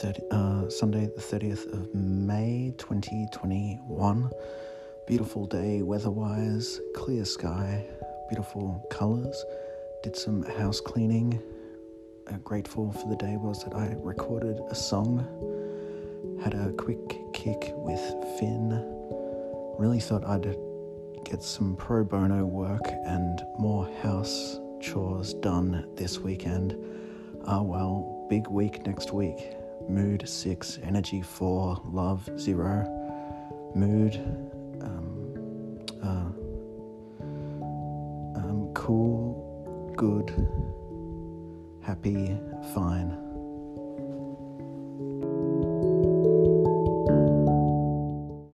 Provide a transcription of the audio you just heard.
30, uh, Sunday, the 30th of May 2021. Beautiful day weather wise, clear sky, beautiful colours. Did some house cleaning. Uh, grateful for the day was that I recorded a song. Had a quick kick with Finn. Really thought I'd get some pro bono work and more house chores done this weekend. Ah, well, big week next week. Mood 6, energy 4, love 0. Mood um, uh, um, cool, good, happy, fine.